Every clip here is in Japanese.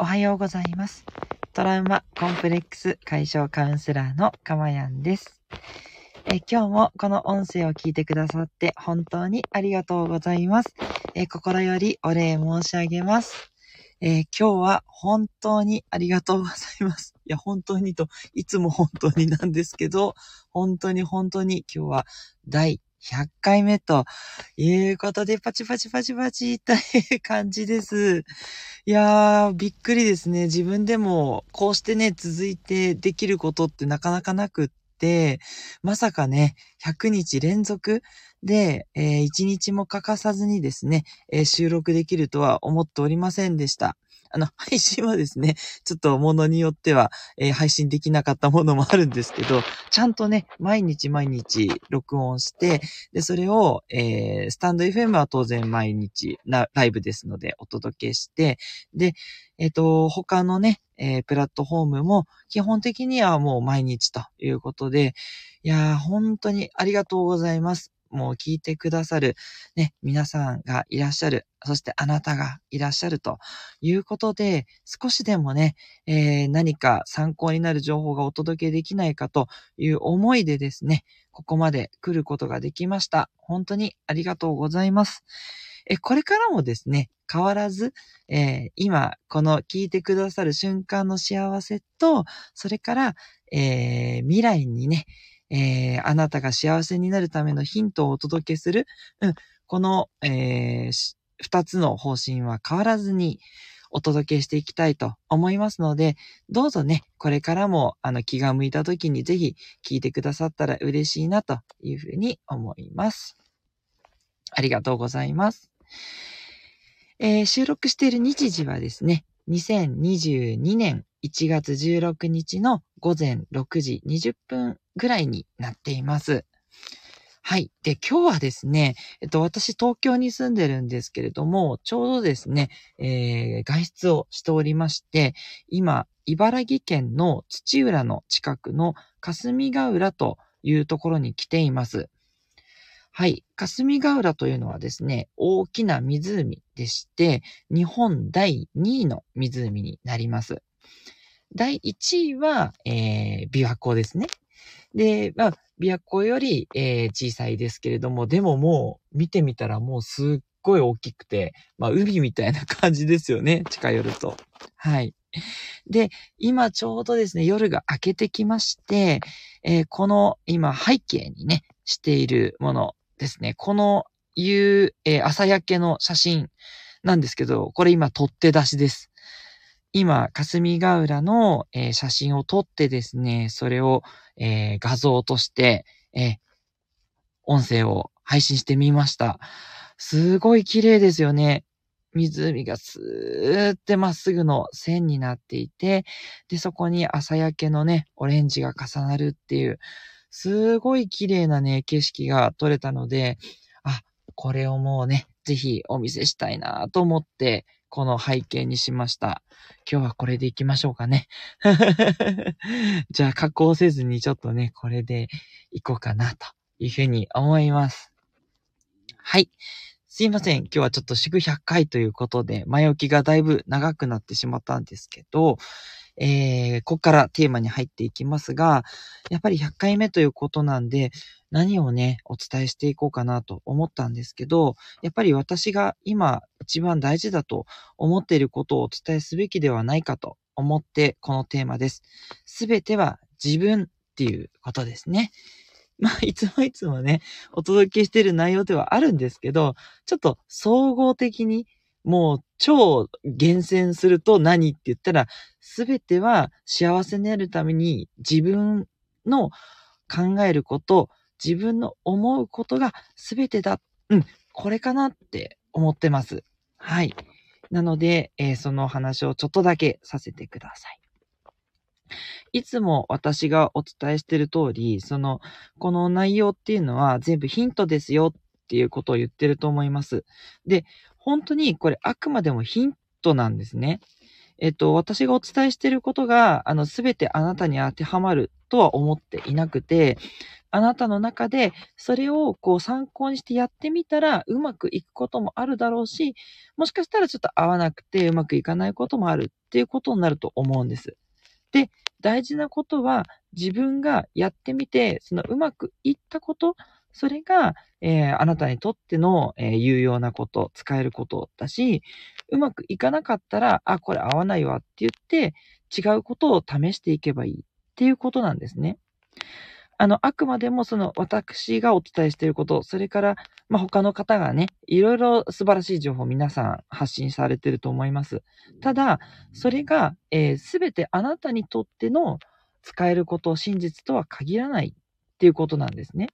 おはようございます。トラウマコンプレックス解消カウンセラーのかまやんです。え今日もこの音声を聞いてくださって本当にありがとうございます。え心よりお礼申し上げます。え今日は本当にありがとうございます。いや、本当にと、いつも本当になんですけど、本当に本当に今日は第100回目ということで、パチパチパチパチという感じです。いやー、びっくりですね。自分でもこうしてね、続いてできることってなかなかなくって、まさかね、100日連続で、えー、1日も欠かさずにですね、えー、収録できるとは思っておりませんでした。あの、配信はですね、ちょっとものによっては、えー、配信できなかったものもあるんですけど、ちゃんとね、毎日毎日録音して、で、それを、えー、スタンド FM は当然毎日な、ライブですのでお届けして、で、えっ、ー、と、他のね、えー、プラットフォームも基本的にはもう毎日ということで、いや、本当にありがとうございます。もう聞いてくださる、ね、皆さんがいらっしゃる、そしてあなたがいらっしゃるということで、少しでもね、えー、何か参考になる情報がお届けできないかという思いでですね、ここまで来ることができました。本当にありがとうございます。え、これからもですね、変わらず、えー、今、この聞いてくださる瞬間の幸せと、それから、えー、未来にね、えー、あなたが幸せになるためのヒントをお届けする、うん、この、えー、二つの方針は変わらずにお届けしていきたいと思いますので、どうぞね、これからも、あの、気が向いた時にぜひ聞いてくださったら嬉しいなというふうに思います。ありがとうございます。えー、収録している日時はですね、2022年1月16日の午前6時20分ぐらいになっています。はい。で、今日はですね、えっと、私東京に住んでるんですけれども、ちょうどですね、えー、外出をしておりまして、今、茨城県の土浦の近くの霞ヶ浦というところに来ています。はい。霞ヶ浦というのはですね、大きな湖でして、日本第2位の湖になります。第1位は、えー、琵琶湖ですね。で、まあ、琵琶湖より、えー、小さいですけれども、でももう、見てみたらもうすっごい大きくて、まあ、海みたいな感じですよね、近寄ると。はい。で、今ちょうどですね、夜が明けてきまして、えー、この今背景にね、しているものですね、この夕、えー、朝焼けの写真なんですけど、これ今取って出しです。今、霞ヶ浦の、えー、写真を撮ってですね、それを、えー、画像として、えー、音声を配信してみました。すごい綺麗ですよね。湖がスーってまっすぐの線になっていて、で、そこに朝焼けのね、オレンジが重なるっていう、すごい綺麗なね、景色が撮れたので、あ、これをもうね、ぜひお見せしたいなと思って、この背景にしました。今日はこれで行きましょうかね。じゃあ加工せずにちょっとね、これで行こうかなというふうに思います。はい。すいません。今日はちょっと祝100回ということで、前置きがだいぶ長くなってしまったんですけど、えー、ここからテーマに入っていきますが、やっぱり100回目ということなんで、何をね、お伝えしていこうかなと思ったんですけど、やっぱり私が今一番大事だと思っていることをお伝えすべきではないかと思ってこのテーマです。すべては自分っていうことですね。まあ、いつもいつもね、お届けしている内容ではあるんですけど、ちょっと総合的にもう超厳選すると何って言ったら、すべては幸せになるために自分の考えること、自分の思うことがすべてだ。うん、これかなって思ってます。はい。なので、えー、その話をちょっとだけさせてください。いつも私がお伝えしてる通り、その、この内容っていうのは全部ヒントですよっていうことを言ってると思います。で、本当にこれあくまでもヒントなんですね。えっと、私がお伝えしていることが、あの、すべてあなたに当てはまるとは思っていなくて、あなたの中でそれをこう参考にしてやってみたらうまくいくこともあるだろうし、もしかしたらちょっと合わなくてうまくいかないこともあるっていうことになると思うんです。で、大事なことは自分がやってみて、そのうまくいったこと、それが、えー、あなたにとっての、えー、有用なこと、使えることだし、うまくいかなかったら、あ、これ合わないわって言って、違うことを試していけばいいっていうことなんですね。あの、あくまでもその私がお伝えしていること、それから、まあ、他の方がね、いろいろ素晴らしい情報を皆さん発信されていると思います。ただ、それが、えー、全てあなたにとっての使えること、真実とは限らないっていうことなんですね。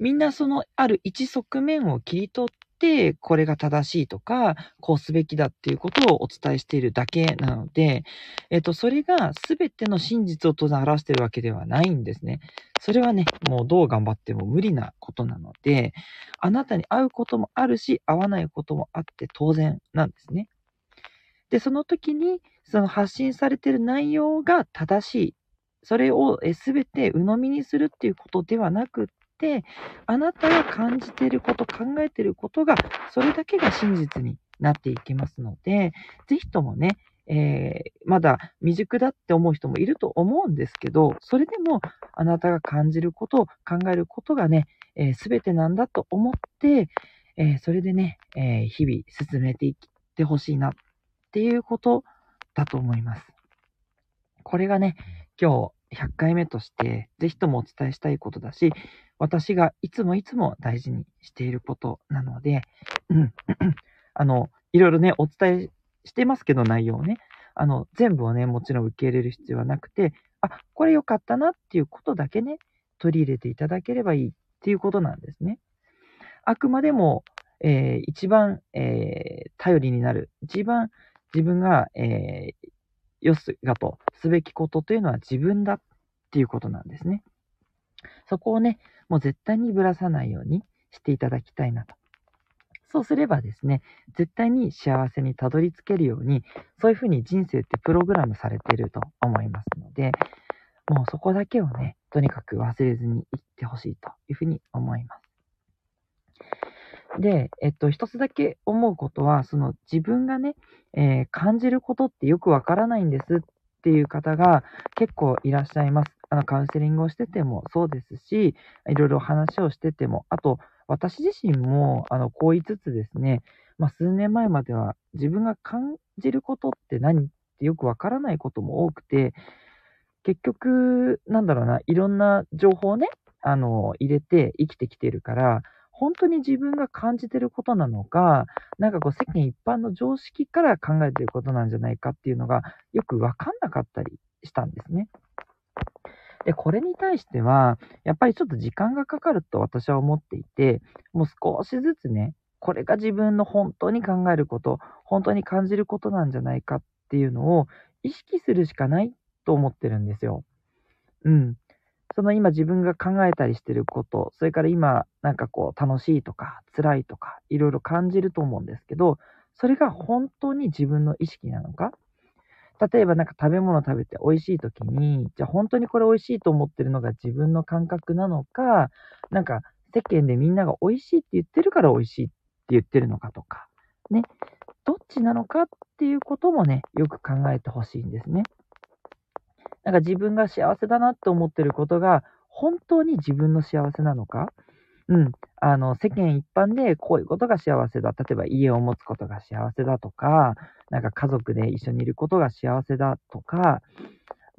みんなそのある一側面を切り取って、これが正しいとか、こうすべきだっていうことをお伝えしているだけなので、えっと、それが全ての真実を当然表しているわけではないんですね。それはね、もうどう頑張っても無理なことなので、あなたに会うこともあるし、会わないこともあって当然なんですね。で、その時に、その発信されている内容が正しい。それを全て鵜呑みにするっていうことではなくって、あなたが感じていること、考えていることが、それだけが真実になっていきますので、ぜひともね、えー、まだ未熟だって思う人もいると思うんですけど、それでもあなたが感じることを、考えることがね、えー、全てなんだと思って、えー、それでね、えー日々進めていってほしいなっていうことだと思います。これがね、今日100回目として、ぜひともお伝えしたいことだし、私がいつもいつも大事にしていることなので、うん、あの、いろいろね、お伝えしてますけど、内容をね、あの、全部をね、もちろん受け入れる必要はなくて、あ、これ良かったなっていうことだけね、取り入れていただければいいっていうことなんですね。あくまでも、えー、一番、えー、頼りになる、一番自分が、えー、よすがとすべきことというのは自分だっていうことなんですね。そこをね、もう絶対にぶらさないようにしていただきたいなと。そうすればですね、絶対に幸せにたどり着けるように、そういうふうに人生ってプログラムされていると思いますので、もうそこだけをね、とにかく忘れずにいってほしいというふうに思います。で、えっと、一つだけ思うことは、その自分がね、えー、感じることってよくわからないんですっていう方が結構いらっしゃいます。あの、カウンセリングをしててもそうですし、いろいろ話をしてても、あと、私自身も、あの、こう言いつつですね、まあ、数年前までは自分が感じることって何ってよくわからないことも多くて、結局、なんだろうな、いろんな情報をね、あの、入れて生きてきてるから、本当に自分が感じてることなのか、なんかこう世間一般の常識から考えてることなんじゃないかっていうのがよくわかんなかったりしたんですね。で、これに対しては、やっぱりちょっと時間がかかると私は思っていて、もう少しずつね、これが自分の本当に考えること、本当に感じることなんじゃないかっていうのを意識するしかないと思ってるんですよ。うん。その今自分が考えたりしてること、それから今なんかこう楽しいとか辛いとかいろいろ感じると思うんですけど、それが本当に自分の意識なのか？例えばなんか食べ物食べて美味しい時に、じゃあ本当にこれ美味しいと思ってるのが自分の感覚なのか、なんか世間でみんなが美味しいって言ってるから美味しいって言ってるのかとか、ね。どっちなのかっていうこともね、よく考えてほしいんですね。なんか自分が幸せだなって思ってることが、本当に自分の幸せなのか？うん。あの、世間一般でこういうことが幸せだ。例えば家を持つことが幸せだとか、なんか家族で一緒にいることが幸せだとか、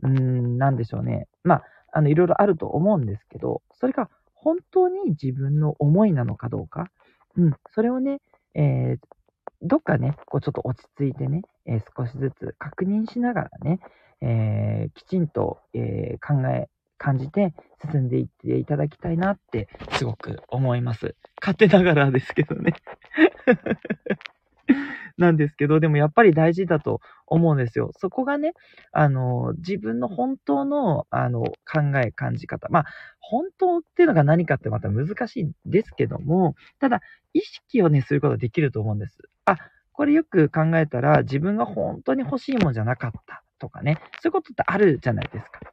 うーん、なんでしょうね。まあ、あの、いろいろあると思うんですけど、それが本当に自分の思いなのかどうか？うん。それをね、えー、どっかね、こうちょっと落ち着いてね、え、少しずつ確認しながらね、えー、きちんと、え考え感じて進んでいっていただきたいなってすごく思います。勝手ながらですけどね なんですけど、でもやっぱり大事だと思うんですよ。そこがね、あの、自分の本当の、あの、考え、感じ方。まあ、本当っていうのが何かってまた難しいんですけども、ただ、意識をね、することができると思うんです。あ、これよく考えたら自分が本当に欲しいもんじゃなかったとかね、そういうことってあるじゃないですか。だ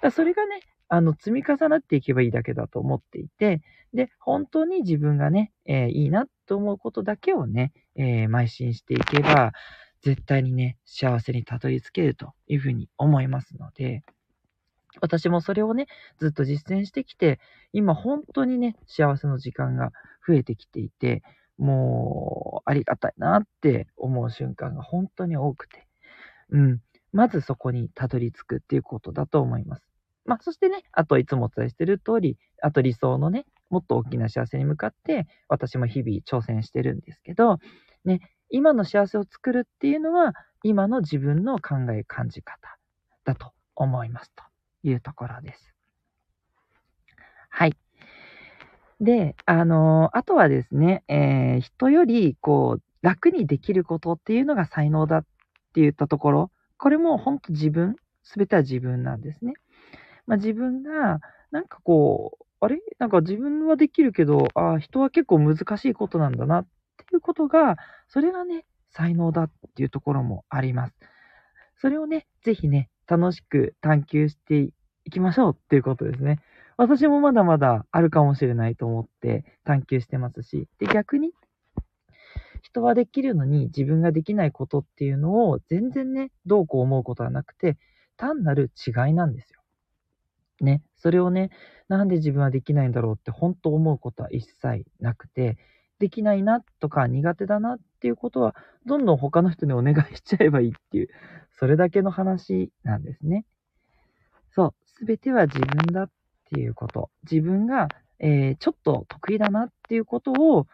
かそれがね、あの、積み重なっていけばいいだけだと思っていて、で、本当に自分がね、えー、いいなと思うことだけをね、えー、邁進していけば、絶対にね、幸せにたどり着けるというふうに思いますので、私もそれをね、ずっと実践してきて、今本当にね、幸せの時間が増えてきていて、もう、ありがたいなって思う瞬間が本当に多くて、うん。まずそこにたどり着くっていうことだと思います。まあ、そしてね、あといつもお伝えしてる通り、あと理想のね、もっと大きな幸せに向かって、私も日々挑戦してるんですけど、ね、今の幸せを作るっていうのは、今の自分の考え、感じ方だと思いますというところです。はい。で、あのー、あとはですね、えー、人より、こう、楽にできることっていうのが才能だって言ったところ、これも本当自分、すべては自分なんですね。まあ、自分が、なんかこう、あれ？なんか自分はできるけど、ああ、人は結構難しいことなんだなっていうことが、それがね、才能だっていうところもあります。それをね、ぜひね、楽しく探求していきましょうっていうことですね。私もまだまだあるかもしれないと思って探求してますし、で、逆に、人はできるのに自分ができないことっていうのを全然ね、どうこう思うことはなくて、単なる違いなんですよ。ね、それをね、なんで自分はできないんだろうって本当思うことは一切なくて、できないなとか苦手だなっていうことは、どんどん他の人にお願いしちゃえばいいっていう、それだけの話なんですね。そう、すべては自分だっていうこと。自分が、えー、ちょっと得意だなっていうことを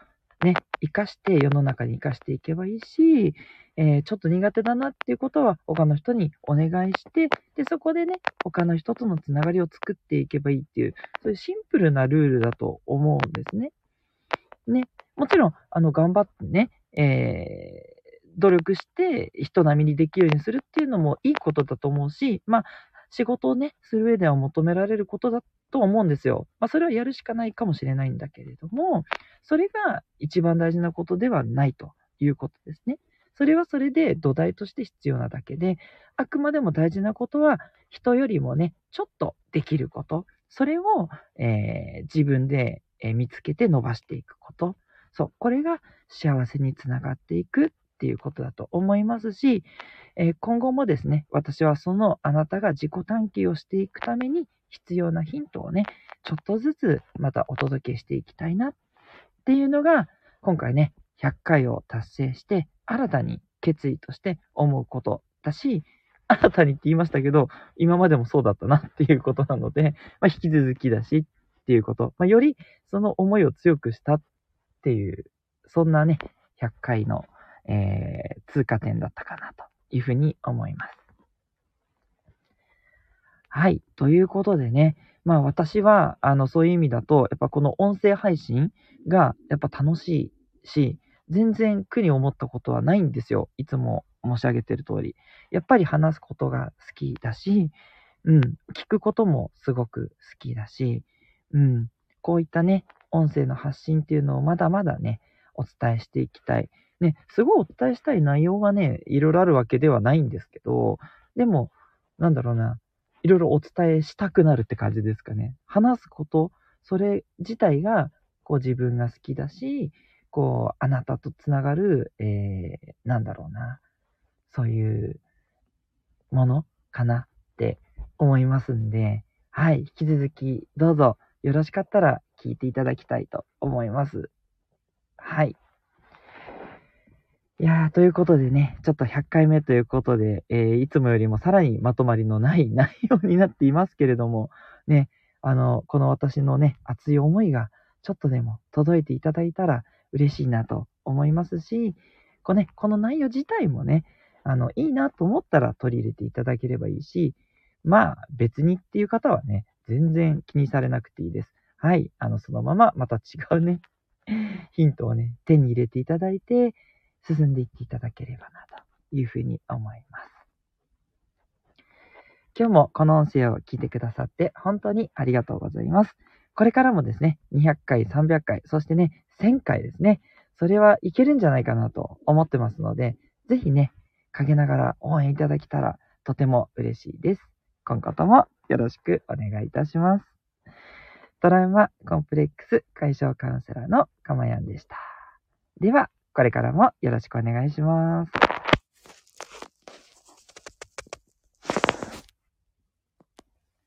ね、活かして世の中に活かしていけばいいし、えー、ちょっと苦手だなっていうことは他の人にお願いして、で、そこでね、他の人とのつながりを作っていけばいいっていう、そういうシンプルなルールだと思うんですね。ね。もちろん、あの、頑張ってね、えー、努力して人並みにできるようにするっていうのもいいことだと思うし、まあ、仕事をね、する上では求められることだと思うんですよ。まあ、それはやるしかないかもしれないんだけれども、それが一番大事なことではないということですね。それはそれで土台として必要なだけで、あくまでも大事なことは、人よりもね、ちょっとできること、それを、えー、自分で見つけて伸ばしていくこと。そう、これが幸せにつながっていくっていうことだと思いますし、え、今後もですね、私はそのあなたが自己探求をしていくために必要なヒントをね、ちょっとずつまたお届けしていきたいなっていうのが、今回ね、100回を達成して、新たに決意として思うことだし、新たにって言いましたけど、今までもそうだったなっていうことなので、まあ、引き続きだしっていうこと、まあ、よりその思いを強くしたっていう、そんなね、100回のえー、通過点だったかなというふうに思います。はい。ということでね、まあ私は、あの、そういう意味だと、やっぱこの音声配信がやっぱ楽しいし、全然苦に思ったことはないんですよ。いつも申し上げてる通り。やっぱり話すことが好きだし、うん、聞くこともすごく好きだし、うん、こういったね、音声の発信っていうのをまだまだね、お伝えしていきたい。ね、すごいお伝えしたい内容がね、いろいろあるわけではないんですけど、でも、なんだろうな、いろいろお伝えしたくなるって感じですかね。話すこと、それ自体が、こう自分が好きだし、こう、あなたとつながる、えー、なんだろうな、そういうものかなって思いますんで、はい、引き続きどうぞよろしかったら聞いていただきたいと思います。はい。いやー、ということでね、ちょっと100回目ということで、えー、いつもよりもさらにまとまりのない 内容になっていますけれども、ね、あの、この私のね、熱い思いがちょっとでも届いていただいたら嬉しいなと思いますし、こ,、ね、この内容自体もね、あの、いいなと思ったら取り入れていただければいいし、まあ、別にっていう方はね、全然気にされなくていいです。はい。あの、そのまままた違うね、ヒントをね、手に入れていただいて、進んでいっていただければなというふうに思います。今日もこの音声を聞いてくださって本当にありがとうございます。これからもですね、200回、300回、そしてね、1000回ですね、それはいけるんじゃないかなと思ってますので、ぜひね、陰ながら応援いただけたらとても嬉しいです。今後ともよろしくお願いいたします。トラウマコンプレックス解消カウンセラーのかまやんでした。では、これからもよろしくお願いします。